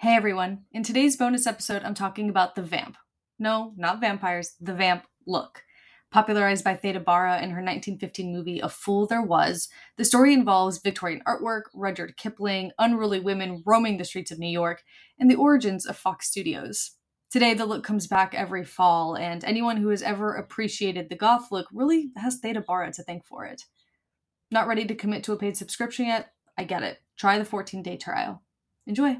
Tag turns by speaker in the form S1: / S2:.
S1: Hey everyone, in today's bonus episode, I'm talking about the vamp. No, not vampires, the vamp look. Popularized by Theda Bara in her 1915 movie A Fool There Was, the story involves Victorian artwork, Rudyard Kipling, unruly women roaming the streets of New York, and the origins of Fox Studios. Today, the look comes back every fall, and anyone who has ever appreciated the goth look really has Theda Bara to thank for it. Not ready to commit to a paid subscription yet? I get it. Try the 14 day trial. Enjoy!